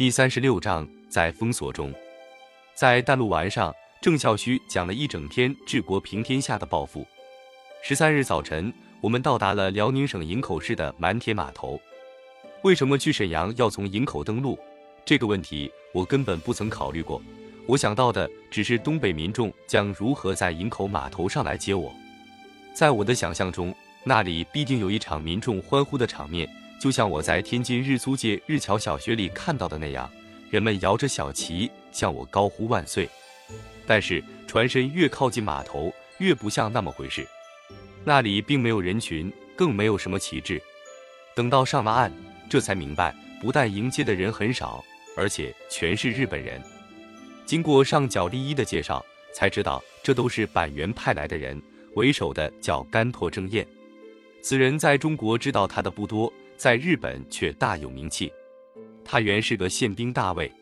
第三十六章在封锁中，在淡路丸上，郑孝胥讲了一整天治国平天下的抱负。十三日早晨，我们到达了辽宁省营口市的满铁码头。为什么去沈阳要从营口登陆？这个问题我根本不曾考虑过。我想到的只是东北民众将如何在营口码头上来接我。在我的想象中，那里必定有一场民众欢呼的场面。就像我在天津日租界日侨小学里看到的那样，人们摇着小旗向我高呼万岁。但是船身越靠近码头，越不像那么回事。那里并没有人群，更没有什么旗帜。等到上了岸，这才明白，不但迎接的人很少，而且全是日本人。经过上角利一的介绍，才知道这都是板垣派来的人，为首的叫甘拓正彦。此人在中国知道他的不多。在日本却大有名气，他原是个宪兵大尉。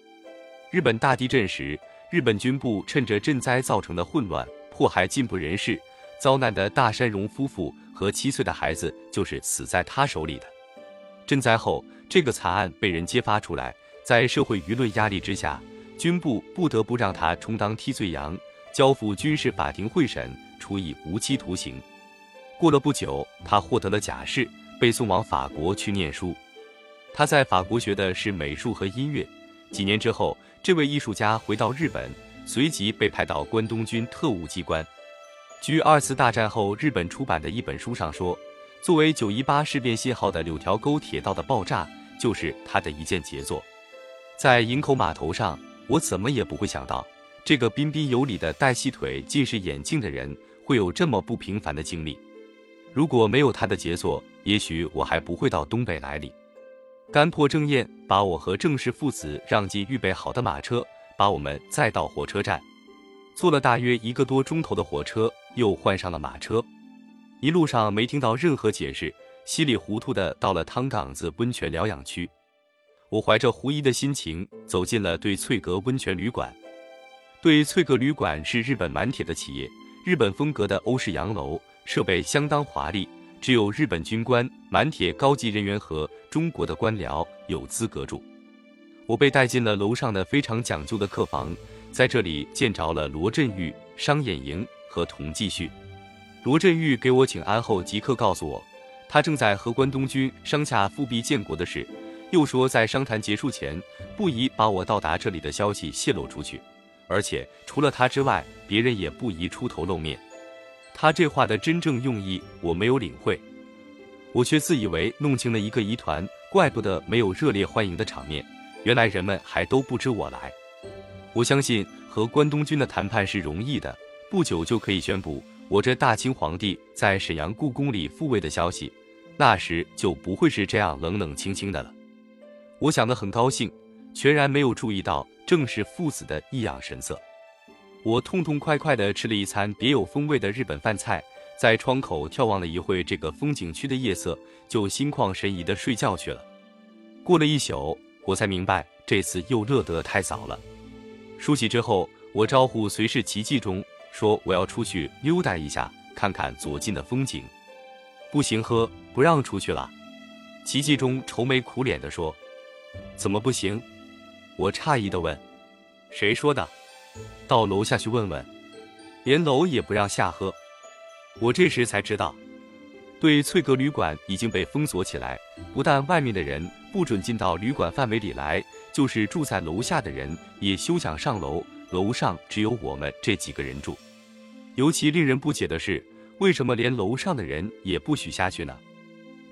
日本大地震时，日本军部趁着震灾造成的混乱，迫害进步人士，遭难的大山荣夫妇和七岁的孩子就是死在他手里的。震灾后，这个惨案被人揭发出来，在社会舆论压力之下，军部不得不让他充当替罪羊，交付军事法庭会审，处以无期徒刑。过了不久，他获得了假释。被送往法国去念书，他在法国学的是美术和音乐。几年之后，这位艺术家回到日本，随即被派到关东军特务机关。据二次大战后日本出版的一本书上说，作为九一八事变信号的柳条沟铁道的爆炸，就是他的一件杰作。在营口码头上，我怎么也不会想到，这个彬彬有礼的戴细腿近视眼镜的人，会有这么不平凡的经历。如果没有他的杰作，也许我还不会到东北来里。甘破正彦把我和郑氏父子让进预备好的马车，把我们载到火车站，坐了大约一个多钟头的火车，又换上了马车。一路上没听到任何解释，稀里糊涂的到了汤岗子温泉疗养区。我怀着狐疑的心情走进了对翠阁温泉旅馆。对翠阁旅馆是日本满铁的企业，日本风格的欧式洋楼，设备相当华丽。只有日本军官、满铁高级人员和中国的官僚有资格住。我被带进了楼上的非常讲究的客房，在这里见着了罗振玉、商衍营和童继旭。罗振玉给我请安后，即刻告诉我，他正在和关东军商洽复辟建国的事，又说在商谈结束前，不宜把我到达这里的消息泄露出去，而且除了他之外，别人也不宜出头露面。他这话的真正用意我没有领会，我却自以为弄清了一个疑团，怪不得没有热烈欢迎的场面，原来人们还都不知我来。我相信和关东军的谈判是容易的，不久就可以宣布我这大清皇帝在沈阳故宫里复位的消息，那时就不会是这样冷冷清清的了。我想得很高兴，全然没有注意到正是父子的异样神色。我痛痛快快地吃了一餐别有风味的日本饭菜，在窗口眺望了一会这个风景区的夜色，就心旷神怡地睡觉去了。过了一宿，我才明白这次又乐得太早了。梳洗之后，我招呼随侍齐继忠说：“我要出去溜达一下，看看左近的风景。”不行，喝不让出去了。齐继忠愁眉苦脸地说：“怎么不行？”我诧异地问：“谁说的？”到楼下去问问，连楼也不让下喝。我这时才知道，对翠阁旅馆已经被封锁起来，不但外面的人不准进到旅馆范围里来，就是住在楼下的人也休想上楼。楼上只有我们这几个人住。尤其令人不解的是，为什么连楼上的人也不许下去呢？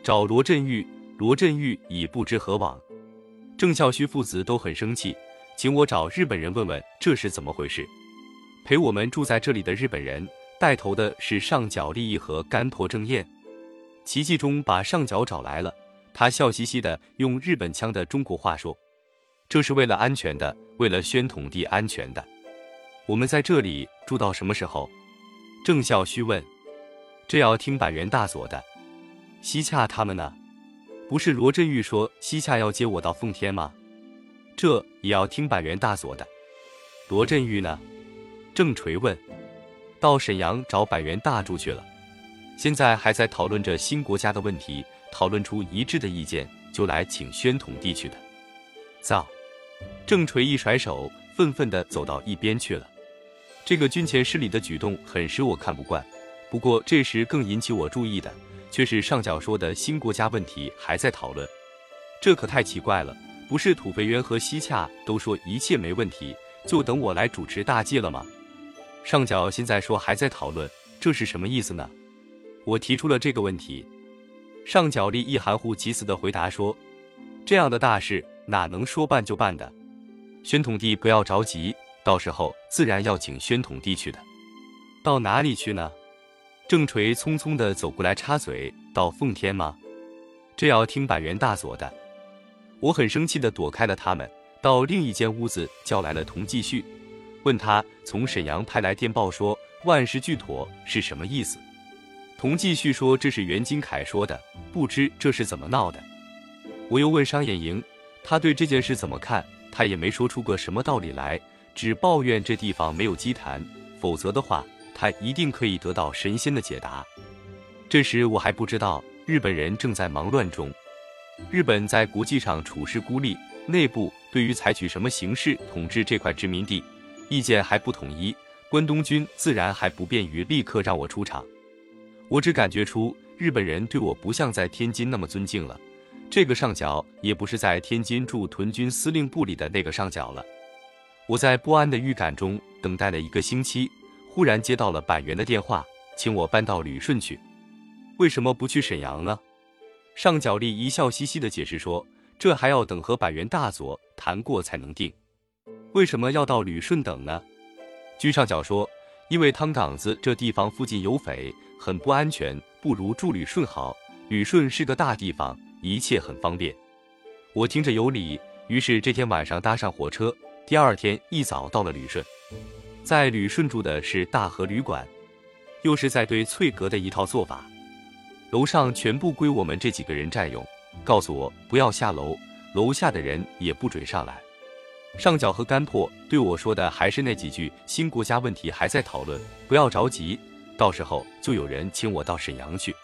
找罗振玉，罗振玉已不知何往。郑孝胥父子都很生气。请我找日本人问问这是怎么回事。陪我们住在这里的日本人带头的是上角利益和甘驼正彦。奇迹中把上角找来了，他笑嘻嘻的用日本腔的中国话说：“这是为了安全的，为了宣统帝安全的。我们在这里住到什么时候？”郑孝胥问：“这要听板垣大佐的。西洽他们呢？不是罗振玉说西洽要接我到奉天吗？”这也要听板垣大佐的。罗振玉呢？郑垂问。到沈阳找板垣大柱去了。现在还在讨论着新国家的问题，讨论出一致的意见，就来请宣统帝去的。造。郑垂一甩手，愤愤地走到一边去了。这个军前失礼的举动很使我看不惯。不过这时更引起我注意的，却是上角说的新国家问题还在讨论。这可太奇怪了，不是土肥原和西洽都说一切没问题，就等我来主持大计了吗？上角现在说还在讨论，这是什么意思呢？我提出了这个问题，上角立一含糊其辞的回答说：“这样的大事哪能说办就办的？宣统帝不要着急，到时候自然要请宣统帝去的。到哪里去呢？”郑垂匆匆的走过来插嘴：“到奉天吗？这要听板垣大佐的。”我很生气地躲开了他们，到另一间屋子叫来了童继续，问他从沈阳派来电报说万事俱妥是什么意思。童继续说这是袁金凯说的，不知这是怎么闹的。我又问商衍营，他对这件事怎么看？他也没说出个什么道理来，只抱怨这地方没有祭坛，否则的话。他一定可以得到神仙的解答。这时我还不知道日本人正在忙乱中。日本在国际上处事孤立，内部对于采取什么形式统治这块殖民地，意见还不统一。关东军自然还不便于立刻让我出场。我只感觉出日本人对我不像在天津那么尊敬了。这个上角也不是在天津驻屯军司令部里的那个上角了。我在不安的预感中等待了一个星期。忽然接到了板垣的电话，请我搬到旅顺去。为什么不去沈阳呢？上角立一笑嘻嘻的解释说：“这还要等和板垣大佐谈过才能定。为什么要到旅顺等呢？”据上角说，因为汤岗子这地方附近有匪，很不安全，不如住旅顺好。旅顺是个大地方，一切很方便。我听着有理，于是这天晚上搭上火车，第二天一早到了旅顺。在旅顺住的是大和旅馆，又是在对翠阁的一套做法，楼上全部归我们这几个人占用。告诉我不要下楼，楼下的人也不准上来。上角和干破对我说的还是那几句：新国家问题还在讨论，不要着急，到时候就有人请我到沈阳去。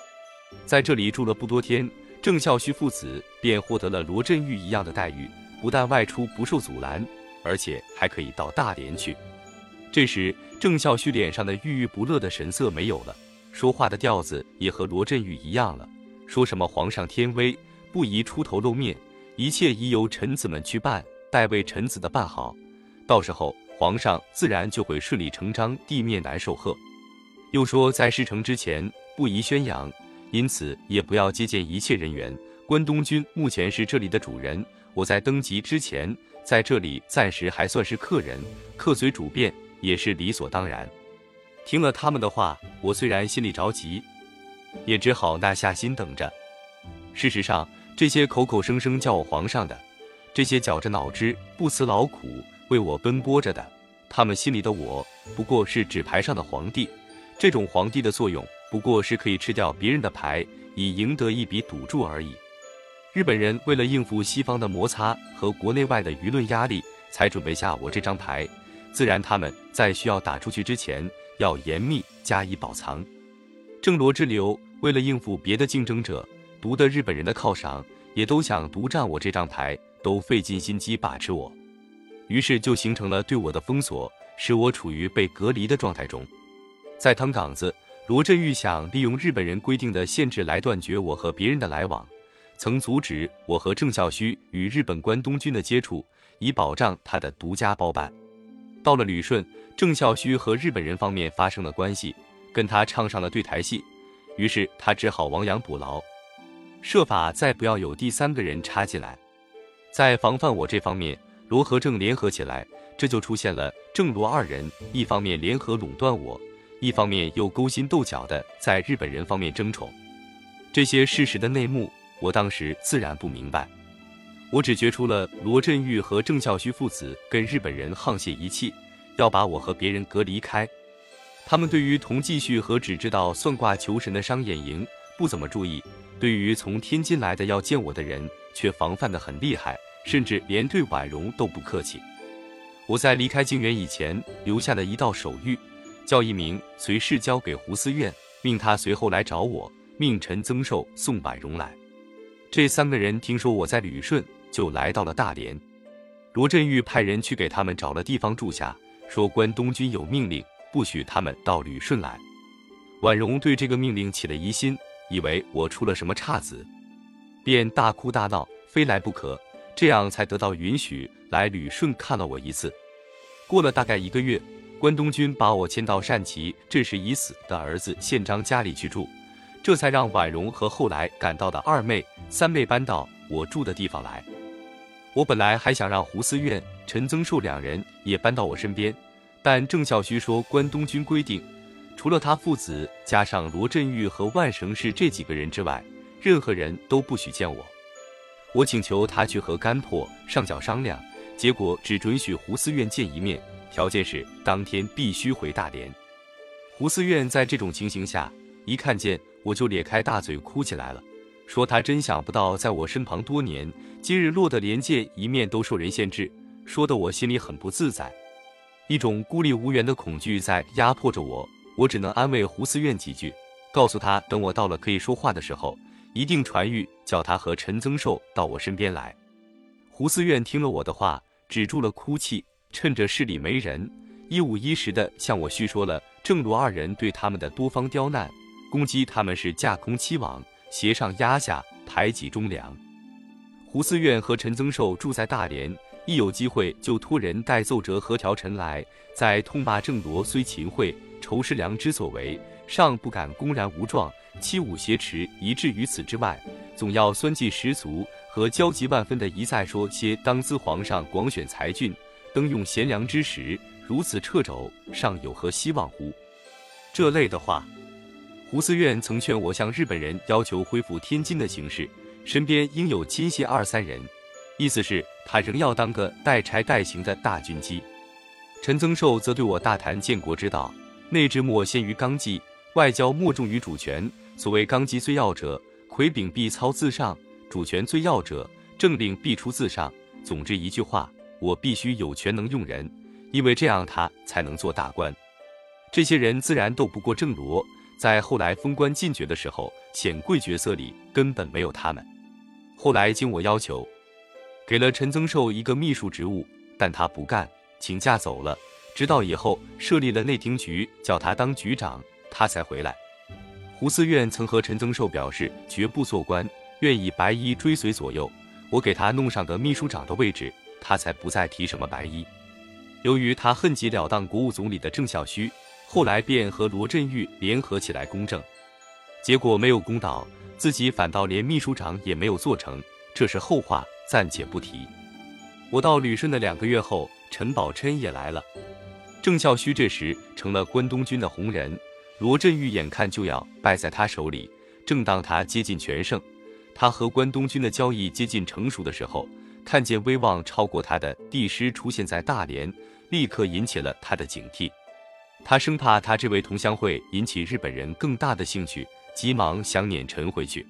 在这里住了不多天，郑孝胥父子便获得了罗振玉一样的待遇，不但外出不受阻拦，而且还可以到大连去。这时，郑孝胥脸上的郁郁不乐的神色没有了，说话的调子也和罗振玉一样了，说什么皇上天威，不宜出头露面，一切宜由臣子们去办，待为臣子的办好，到时候皇上自然就会顺理成章地面南受贺。又说在事成之前不宜宣扬，因此也不要接见一切人员。关东军目前是这里的主人，我在登基之前在这里暂时还算是客人，客随主便。也是理所当然。听了他们的话，我虽然心里着急，也只好耐下心等着。事实上，这些口口声声叫我皇上的，这些绞着脑汁不辞劳苦为我奔波着的，他们心里的我不过是纸牌上的皇帝。这种皇帝的作用，不过是可以吃掉别人的牌，以赢得一笔赌注而已。日本人为了应付西方的摩擦和国内外的舆论压力，才准备下我这张牌。自然，他们在需要打出去之前，要严密加以保藏。郑罗之流为了应付别的竞争者，独得日本人的犒赏，也都想独占我这张牌，都费尽心机把持我。于是就形成了对我的封锁，使我处于被隔离的状态中。在汤岗子，罗振玉想利用日本人规定的限制来断绝我和别人的来往，曾阻止我和郑孝胥与日本关东军的接触，以保障他的独家包办。到了旅顺，郑孝胥和日本人方面发生了关系，跟他唱上了对台戏，于是他只好亡羊补牢，设法再不要有第三个人插进来。在防范我这方面，罗和郑联合起来，这就出现了郑罗二人，一方面联合垄断我，一方面又勾心斗角的在日本人方面争宠。这些事实的内幕，我当时自然不明白。我只觉出了罗振玉和郑孝胥父子跟日本人沆瀣一气，要把我和别人隔离开。他们对于同继续和只知道算卦求神的商衍营不怎么注意，对于从天津来的要见我的人却防范得很厉害，甚至连对婉容都不客气。我在离开静园以前留下了一道手谕，叫一名随侍交给胡思院，命他随后来找我，命陈增寿送婉容来。这三个人听说我在旅顺。就来到了大连，罗振玉派人去给他们找了地方住下，说关东军有命令，不许他们到旅顺来。婉容对这个命令起了疑心，以为我出了什么岔子，便大哭大闹，非来不可，这样才得到允许来旅顺看了我一次。过了大概一个月，关东军把我迁到单琪这时已死的儿子宪章家里去住，这才让婉容和后来赶到的二妹、三妹搬到我住的地方来。我本来还想让胡思院、陈增寿两人也搬到我身边，但郑孝胥说关东军规定，除了他父子加上罗振玉和万绳氏这几个人之外，任何人都不许见我。我请求他去和甘破、上校商量，结果只准许胡思院见一面，条件是当天必须回大连。胡思院在这种情形下，一看见我就咧开大嘴哭起来了。说他真想不到，在我身旁多年，今日落得连见一面都受人限制，说的我心里很不自在，一种孤立无援的恐惧在压迫着我。我只能安慰胡思院几句，告诉他等我到了可以说话的时候，一定传谕叫他和陈增寿到我身边来。胡思院听了我的话，止住了哭泣，趁着市里没人，一五一十的向我叙说了郑罗二人对他们的多方刁难，攻击他们是架空欺罔。斜上压下，排挤忠良。胡思院和陈增寿住在大连，一有机会就托人带奏折和条陈来，在痛骂郑罗虽秦桧、仇视良之所为，尚不敢公然无状欺侮挟持，以至于此之外，总要酸气十足和焦急万分的一再说些当兹皇上广选才俊，登用贤良之时，如此掣肘，尚有何希望乎？这类的话。胡思院曾劝我向日本人要求恢复天津的形势，身边应有亲信二三人，意思是他仍要当个代差代行的大军机。陈增寿则对我大谈建国之道，内治莫先于纲纪，外交莫重于主权。所谓纲纪最要者，魁炳必操自上；主权最要者，政令必出自上。总之一句话，我必须有权能用人，因为这样他才能做大官。这些人自然斗不过郑罗。在后来封官进爵的时候，显贵角色里根本没有他们。后来经我要求，给了陈增寿一个秘书职务，但他不干，请假走了。直到以后设立了内廷局，叫他当局长，他才回来。胡思院曾和陈增寿表示绝不做官，愿以白衣追随左右。我给他弄上个秘书长的位置，他才不再提什么白衣。由于他恨极了当国务总理的郑孝胥。后来便和罗振玉联合起来公正，结果没有公道，自己反倒连秘书长也没有做成，这是后话，暂且不提。我到旅顺的两个月后，陈宝琛也来了。郑孝胥这时成了关东军的红人，罗振玉眼看就要败在他手里。正当他接近全胜，他和关东军的交易接近成熟的时候，看见威望超过他的帝师出现在大连，立刻引起了他的警惕。他生怕他这位同乡会引起日本人更大的兴趣，急忙想撵陈回去。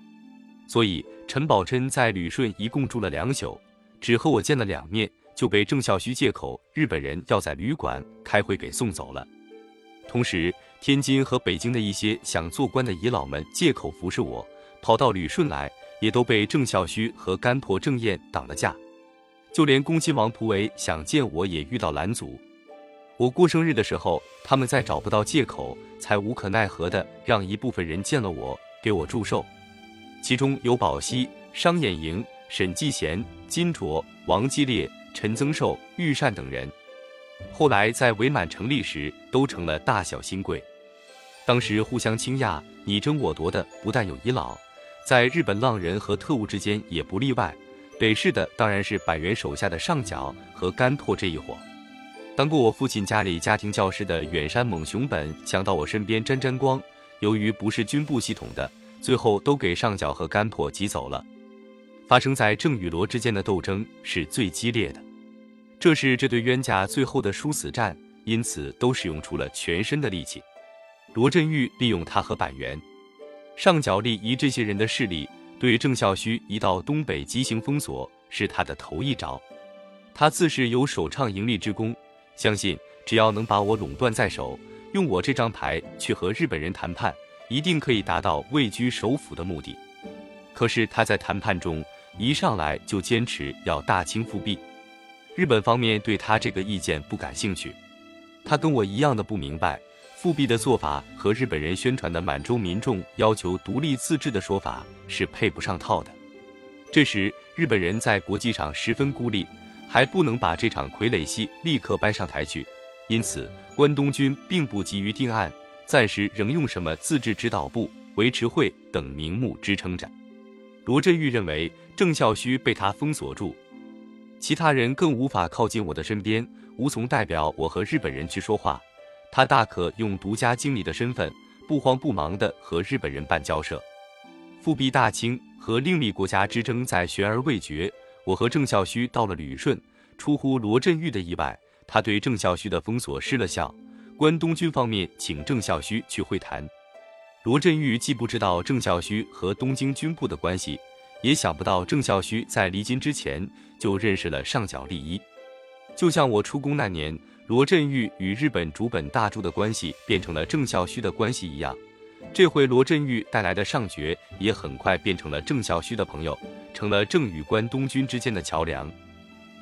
所以陈宝琛在旅顺一共住了两宿，只和我见了两面，就被郑孝胥借口日本人要在旅馆开会给送走了。同时，天津和北京的一些想做官的遗老们借口服侍我，跑到旅顺来，也都被郑孝胥和干婆郑燕挡了架。就连恭亲王蒲维想见我也遇到拦阻。我过生日的时候，他们再找不到借口，才无可奈何的让一部分人见了我，给我祝寿。其中有宝熙、商衍营、沈继贤、金卓、王基烈、陈增寿、玉善等人。后来在伪满成立时，都成了大小新贵。当时互相倾轧、你争我夺的，不但有遗老，在日本浪人和特务之间也不例外。北市的当然是板垣手下的上角和甘拓这一伙。当过我父亲家里家庭教师的远山猛雄本想到我身边沾沾光，由于不是军部系统的，最后都给上缴和干破挤走了。发生在郑与罗之间的斗争是最激烈的，这是这对冤家最后的殊死战，因此都使用出了全身的力气。罗振玉利用他和板垣、上缴利益这些人的势力，对郑孝胥一到东北急行封锁，是他的头一招。他自是有首倡盈利之功。相信只要能把我垄断在手，用我这张牌去和日本人谈判，一定可以达到位居首府的目的。可是他在谈判中一上来就坚持要大清复辟，日本方面对他这个意见不感兴趣。他跟我一样的不明白，复辟的做法和日本人宣传的满洲民众要求独立自治的说法是配不上套的。这时，日本人在国际上十分孤立，还不能把这场傀儡戏立刻搬上台去，因此关东军并不急于定案，暂时仍用什么自治指导部、维持会等名目支撑着。罗振玉认为郑孝胥被他封锁住，其他人更无法靠近我的身边，无从代表我和日本人去说话。他大可用独家经理的身份，不慌不忙地和日本人办交涉。复辟大清和另立国家之争在悬而未决，我和郑孝胥到了旅顺，出乎罗振玉的意外，他对郑孝胥的封锁失了效。关东军方面请郑孝胥去会谈，罗振玉既不知道郑孝胥和东京军部的关系，也想不到郑孝胥在离京之前就认识了上角利一。就像我出宫那年，罗振玉与日本主本大柱的关系变成了郑孝胥的关系一样。这回罗振玉带来的上爵也很快变成了郑孝胥的朋友，成了郑与关东军之间的桥梁。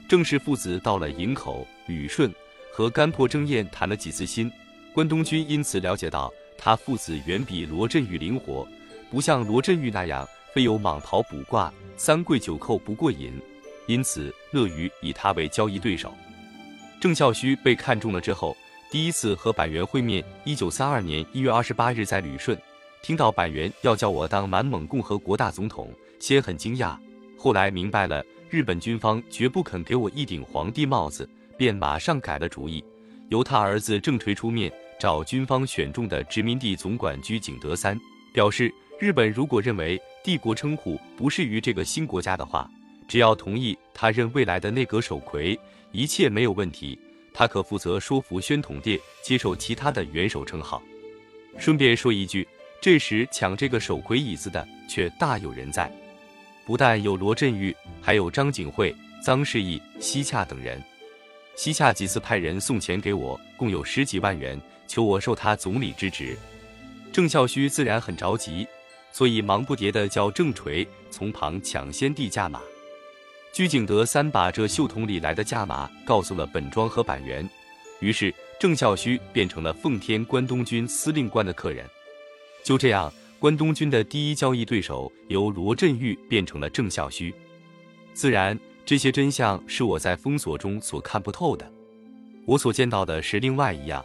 郑氏父子到了营口、旅顺，和干破征彦谈了几次心。关东军因此了解到他父子远比罗振玉灵活，不像罗振玉那样非有蟒袍卜卦、三跪九叩不过瘾，因此乐于以他为交易对手。郑孝胥被看中了之后。第一次和板垣会面，一九三二年一月二十八日在旅顺，听到板垣要叫我当满蒙共和国大总统，先很惊讶，后来明白了日本军方绝不肯给我一顶皇帝帽子，便马上改了主意，由他儿子郑垂出面找军方选中的殖民地总管居景德三，表示日本如果认为帝国称呼不适于这个新国家的话，只要同意他任未来的内阁首魁，一切没有问题。他可负责说服宣统帝接受其他的元首称号。顺便说一句，这时抢这个首魁椅子的却大有人在，不但有罗振玉，还有张景惠、臧世义、西洽等人。西洽几次派人送钱给我，共有十几万元，求我授他总理之职。郑孝胥自然很着急，所以忙不迭地叫郑垂从旁抢先递驾马。居景德三把这袖筒里来的价码告诉了本庄和板垣，于是郑孝胥变成了奉天关东军司令官的客人。就这样，关东军的第一交易对手由罗振玉变成了郑孝胥。自然，这些真相是我在封锁中所看不透的。我所见到的是另外一样。